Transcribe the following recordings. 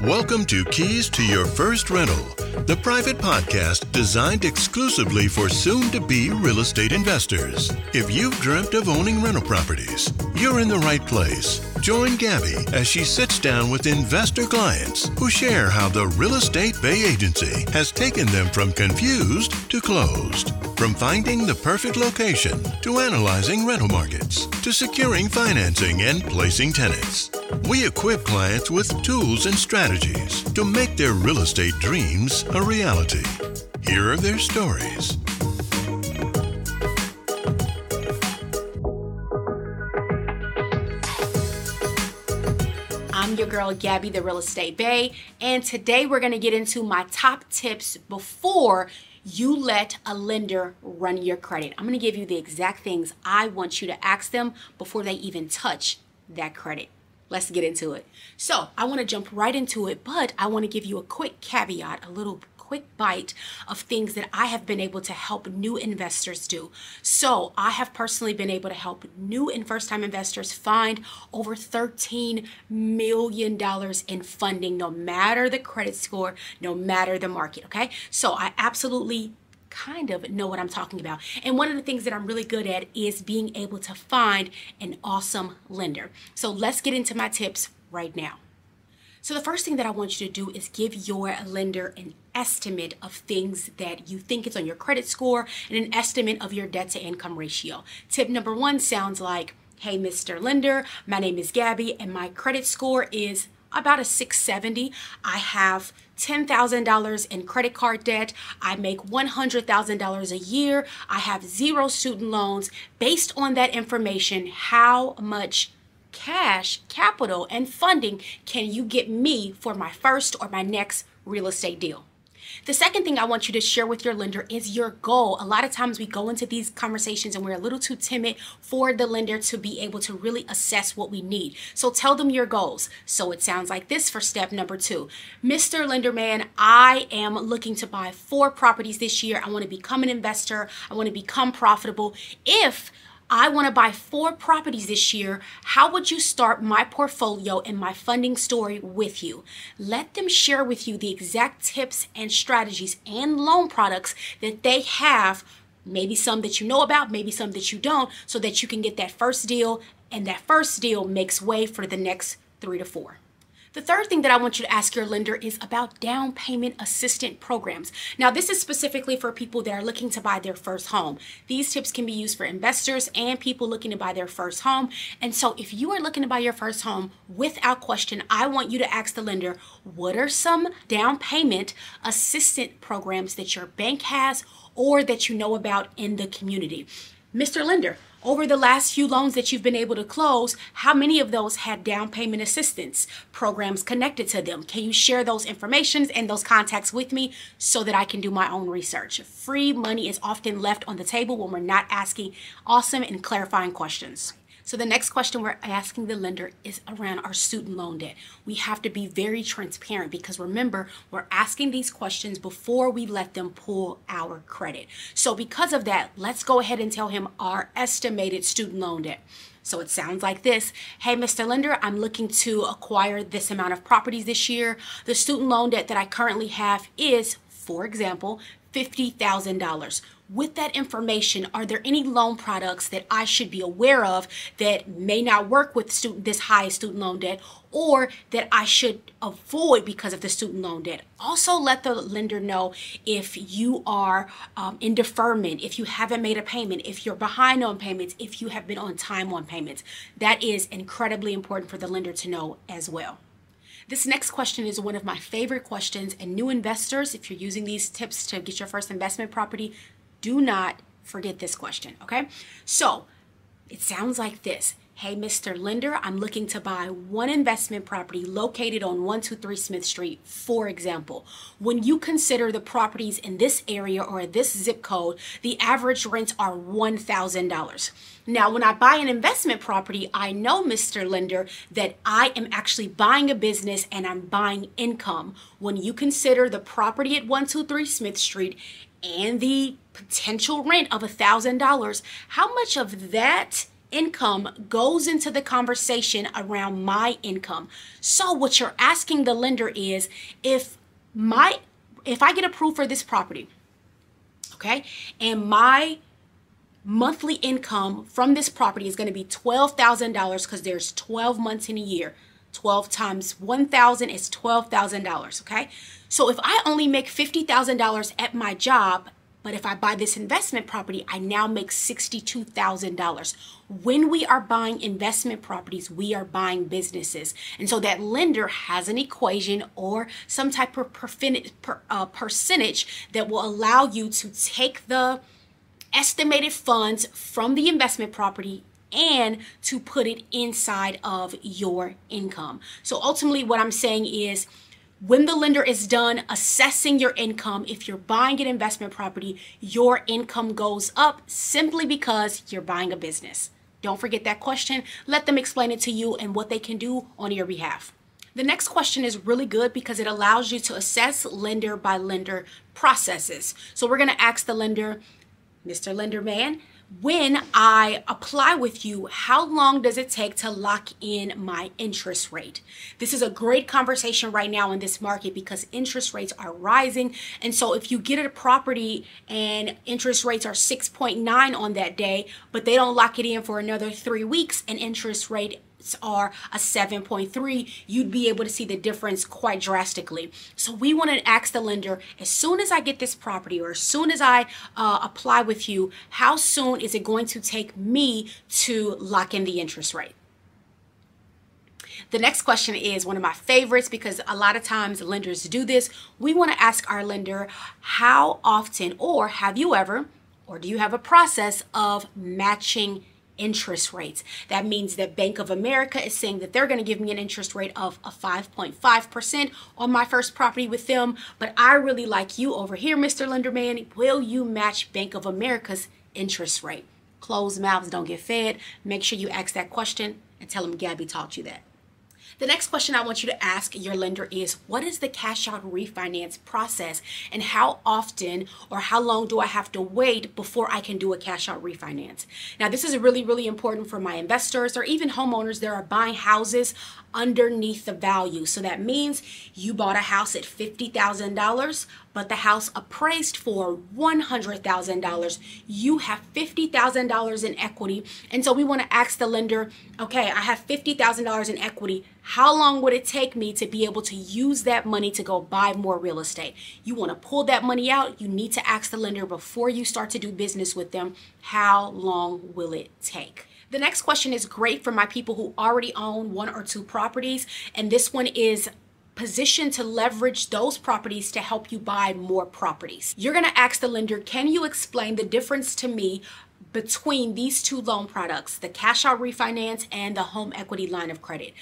Welcome to Keys to Your First Rental, the private podcast designed exclusively for soon to be real estate investors. If you've dreamt of owning rental properties, you're in the right place. Join Gabby as she sits down with investor clients who share how the Real Estate Bay Agency has taken them from confused to closed. From finding the perfect location to analyzing rental markets to securing financing and placing tenants. We equip clients with tools and strategies to make their real estate dreams a reality. Here are their stories. I'm your girl, Gabby, the Real Estate Bay, and today we're going to get into my top tips before you let a lender run your credit. I'm to give you the exact things I want you to ask them before they even touch that credit. Let's get into it. So, I want to jump right into it, but I want to give you a quick caveat, a little quick bite of things that I have been able to help new investors do. So, I have personally been able to help new and first time investors find over $13 million in funding, no matter the credit score, no matter the market. Okay. So, I absolutely kind of know what I'm talking about. And one of the things that I'm really good at is being able to find an awesome lender. So let's get into my tips right now. So, the first thing that I want you to do is give your lender an estimate of things that you think is on your credit score and an estimate of your debt to income ratio. Tip number one sounds like Hey, Mr. Lender, my name is Gabby, and my credit score is about a 670. I have $10,000 in credit card debt. I make $100,000 a year. I have zero student loans. Based on that information, how much cash, capital, and funding can you get me for my first or my next real estate deal? The second thing I want you to share with your lender is your goal. A lot of times we go into these conversations and we're a little too timid for the lender to be able to really assess what we need. So tell them your goals. So it sounds like this for step number two. Mr. Lenderman, I am looking to buy four properties this year. I want to become an investor. I want to become profitable. If I want to buy four properties this year. How would you start my portfolio and my funding story with you? Let them share with you the exact tips and strategies and loan products that they have. Maybe some that you know about, maybe some that you don't, so that you can get that first deal and that first deal makes way for the next three to four. The third thing that I want you to ask your lender is about down payment assistant programs. Now, this is specifically for people that are looking to buy their first home. These tips can be used for investors and people looking to buy their first home. And so, if you are looking to buy your first home, without question, I want you to ask the lender what are some down payment assistant programs that your bank has or that you know about in the community. Mr. Lender, over the last few loans that you've been able to close, how many of those had down payment assistance programs connected to them? Can you share those informations and those contacts with me so that I can do my own research? Free money is often left on the table when we're not asking awesome and clarifying questions. So the next question we're asking the lender is around our student loan debt. We have to be very transparent because remember, we're asking these questions before we let them pull our credit. So because of that, let's go ahead and tell him our estimated student loan debt. So it sounds like this Hey, Mr. Lender, I'm looking to acquire this amount of properties this year. The student loan debt that I currently have is, for example, $50,000 with that information, are there any loan products that I should be aware of that may not work with student this high student loan debt or that I should avoid because of the student loan debt? Also, let the lender know if you are um, in deferment, if you haven't made a payment, if you're behind on payments, if you have been on time on payments. That is incredibly important for the lender to know as well. This next question is one of my favorite questions, and new investors, if you're using these tips to get your first investment property, do not forget this question, okay? So it sounds like this. Hey, Mr. Lender, I'm looking to buy one investment property located on 123 Smith Street, for example. When you consider the properties in this area or this zip code, the average rents are $1,000. Now, when I buy an investment property, I know, Mr. Lender, that I am actually buying a business and I'm buying income. When you consider the property at 123 Smith Street and the potential rent of $1,000, how much of that income goes into the conversation around my income. So what you're asking the lender is if my if I get approved for this property, okay, and my monthly income from this property is going to be $12,000 because there's 12 months in a year. 12 times 1,000 is $12,000, okay? So if I only make $50,000 at my job, but if I buy this investment property, I now make $62,000. When we are buying investment properties, we are buying businesses. And so that lender has an equation or some type of uh, percentage that will allow you to take the estimated funds from the investment property and to put it inside of your income. So ultimately, what I'm saying is, when the lender is done assessing your income, if you're buying an investment property, your income goes up simply because you're buying a business. Don't forget that question. Let them explain it to you and what they can do on your behalf. The next question is really good because it allows you to assess lender by lender processes. So we're going to ask the lender, Mr. Lenderman, when I apply with you, how long does it take to lock in my interest rate? This is a great conversation right now in this market because interest rates are rising. And so if you get a property and interest rates are 6.9 on that day, but they don't lock it in for another three weeks and interest rate are a 7.3, you'd be able to see the difference quite drastically. So we want to ask the lender as soon as I get this property or as soon as I uh, apply with you, how soon is it going to take me to lock in the interest rate? The next question is one of my favorites because a lot of times lenders do this. We want to ask our lender how often or have you ever or do you have a process of matching interest rates. That means that Bank of America is saying that they're going to give me an interest rate of a 5.5% on my first property with them. But I really like you over here, Mr. Lenderman. Will you match Bank of America's interest rate? Closed mouths don't get fed. Make sure you ask that question and tell them Gabby taught you that. The next question I want you to ask your lender is what is the cash out refinance process and how often or how long do I have to wait before I can do a cash out refinance? Now, this is really, really important for my investors or even homeowners that are buying houses underneath the value. So that means you bought a house at $50,000, but the house appraised for $100,000. You have $50,000 in equity. And so we want to ask the lender, okay, I have $50,000 in equity. How long would it take me to be able to use that money to go buy more real estate? You want to pull that money out. You need to ask the lender before you start to do business with them, how long will it take? The next question is great for my people who already own one or two properties. And this one is positioned to leverage those properties to help you buy more properties. You're to ask the lender, can you explain the difference to me between these two loan products, the cash out refinance and the home equity line of credit?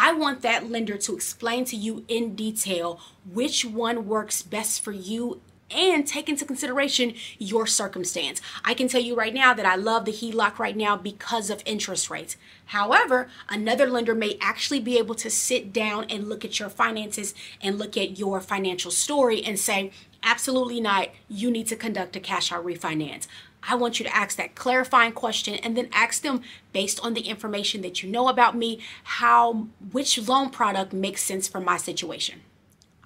I want that lender to explain to you in detail which one works best for you and take into consideration your circumstance. I can tell you right now that I love the HELOC right now because of interest rates. However, another lender may actually be able to sit down and look at your finances and look at your financial story and say, absolutely not, you need to conduct a cash out refinance. I want you to ask that clarifying question and then ask them based on the information that you know about me, how which loan product makes sense for my situation.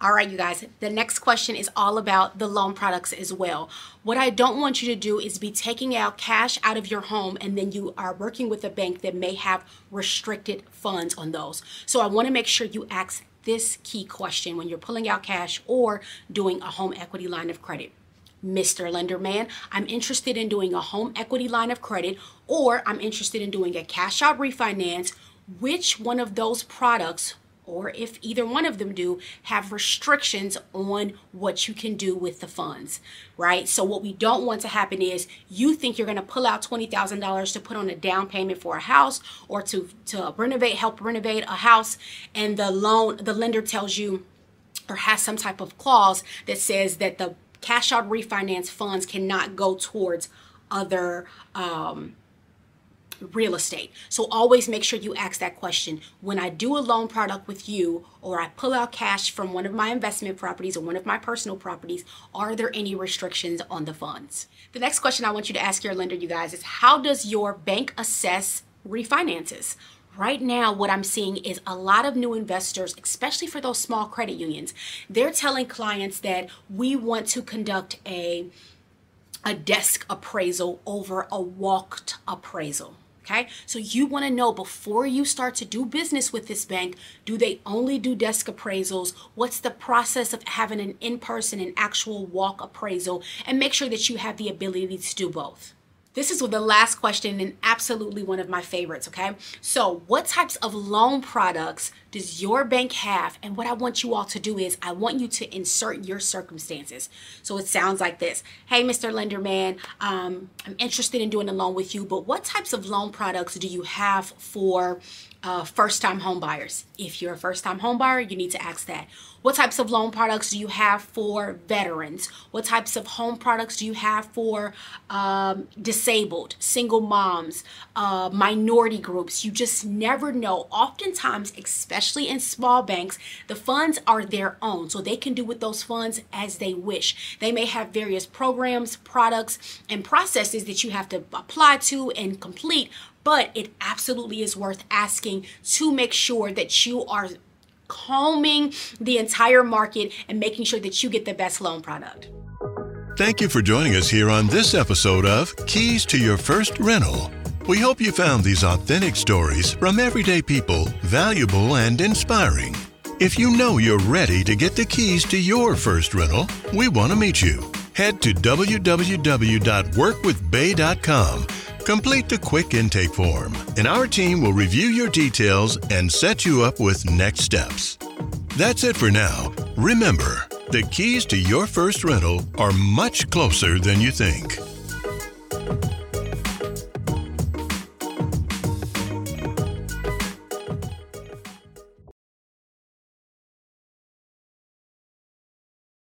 All right, you guys, the next question is all about the loan products as well. What I don't want you to do is be taking out cash out of your home and then you are working with a bank that may have restricted funds on those. So I want to make sure you ask this key question when you're pulling out cash or doing a home equity line of credit. Mr. Lenderman, I'm interested in doing a home equity line of credit or I'm interested in doing a cash out refinance. Which one of those products or if either one of them do, have restrictions on what you can do with the funds, right? So, what we don't want to happen is you think you're going to pull out $20,000 to put on a down payment for a house or to, to renovate, help renovate a house, and the loan, the lender tells you or has some type of clause that says that the cash out refinance funds cannot go towards other um, real estate. So always make sure you ask that question. When I do a loan product with you or I pull out cash from one of my investment properties or one of my personal properties, are there any restrictions on the funds? The next question I want you to ask your lender, you guys, is how does your bank assess refinances. Right now, what I'm seeing is a lot of new investors, especially for those small credit unions, they're telling clients that we want to conduct a, a desk appraisal over a walked appraisal. Okay, so you want to know before you start to do business with this bank, do they only do desk appraisals? What's the process of having an in person and actual walk appraisal? And make sure that you have the ability to do both. This is the last question and absolutely one of my favorites, okay? So, what types of loan products does your bank have? And what I want you all to do is I want you to insert your circumstances. So, it sounds like this Hey, Mr. Lenderman, um, I'm interested in doing a loan with you, but what types of loan products do you have for uh, first time home buyers. If you're a first time home buyer, you need to ask that. What types of loan products do you have for veterans? What types of home products do you have for um, disabled, single moms, uh, minority groups? You just never know. Oftentimes, especially in small banks, the funds are their own, so they can do with those funds as they wish. They may have various programs, products, and processes that you have to apply to and complete but it absolutely is worth asking to make sure that you are combing the entire market and making sure that you get the best loan product. Thank you for joining us here on this episode of Keys to Your First Rental. We hope you found these authentic stories from everyday people valuable and inspiring. If you know you're ready to get the keys to your first rental, we want to meet you. Head to www.workwithbay.com Complete the quick intake form, and our team will review your details and set you up with next steps. That's it for now. Remember, the keys to your first rental are much closer than you think.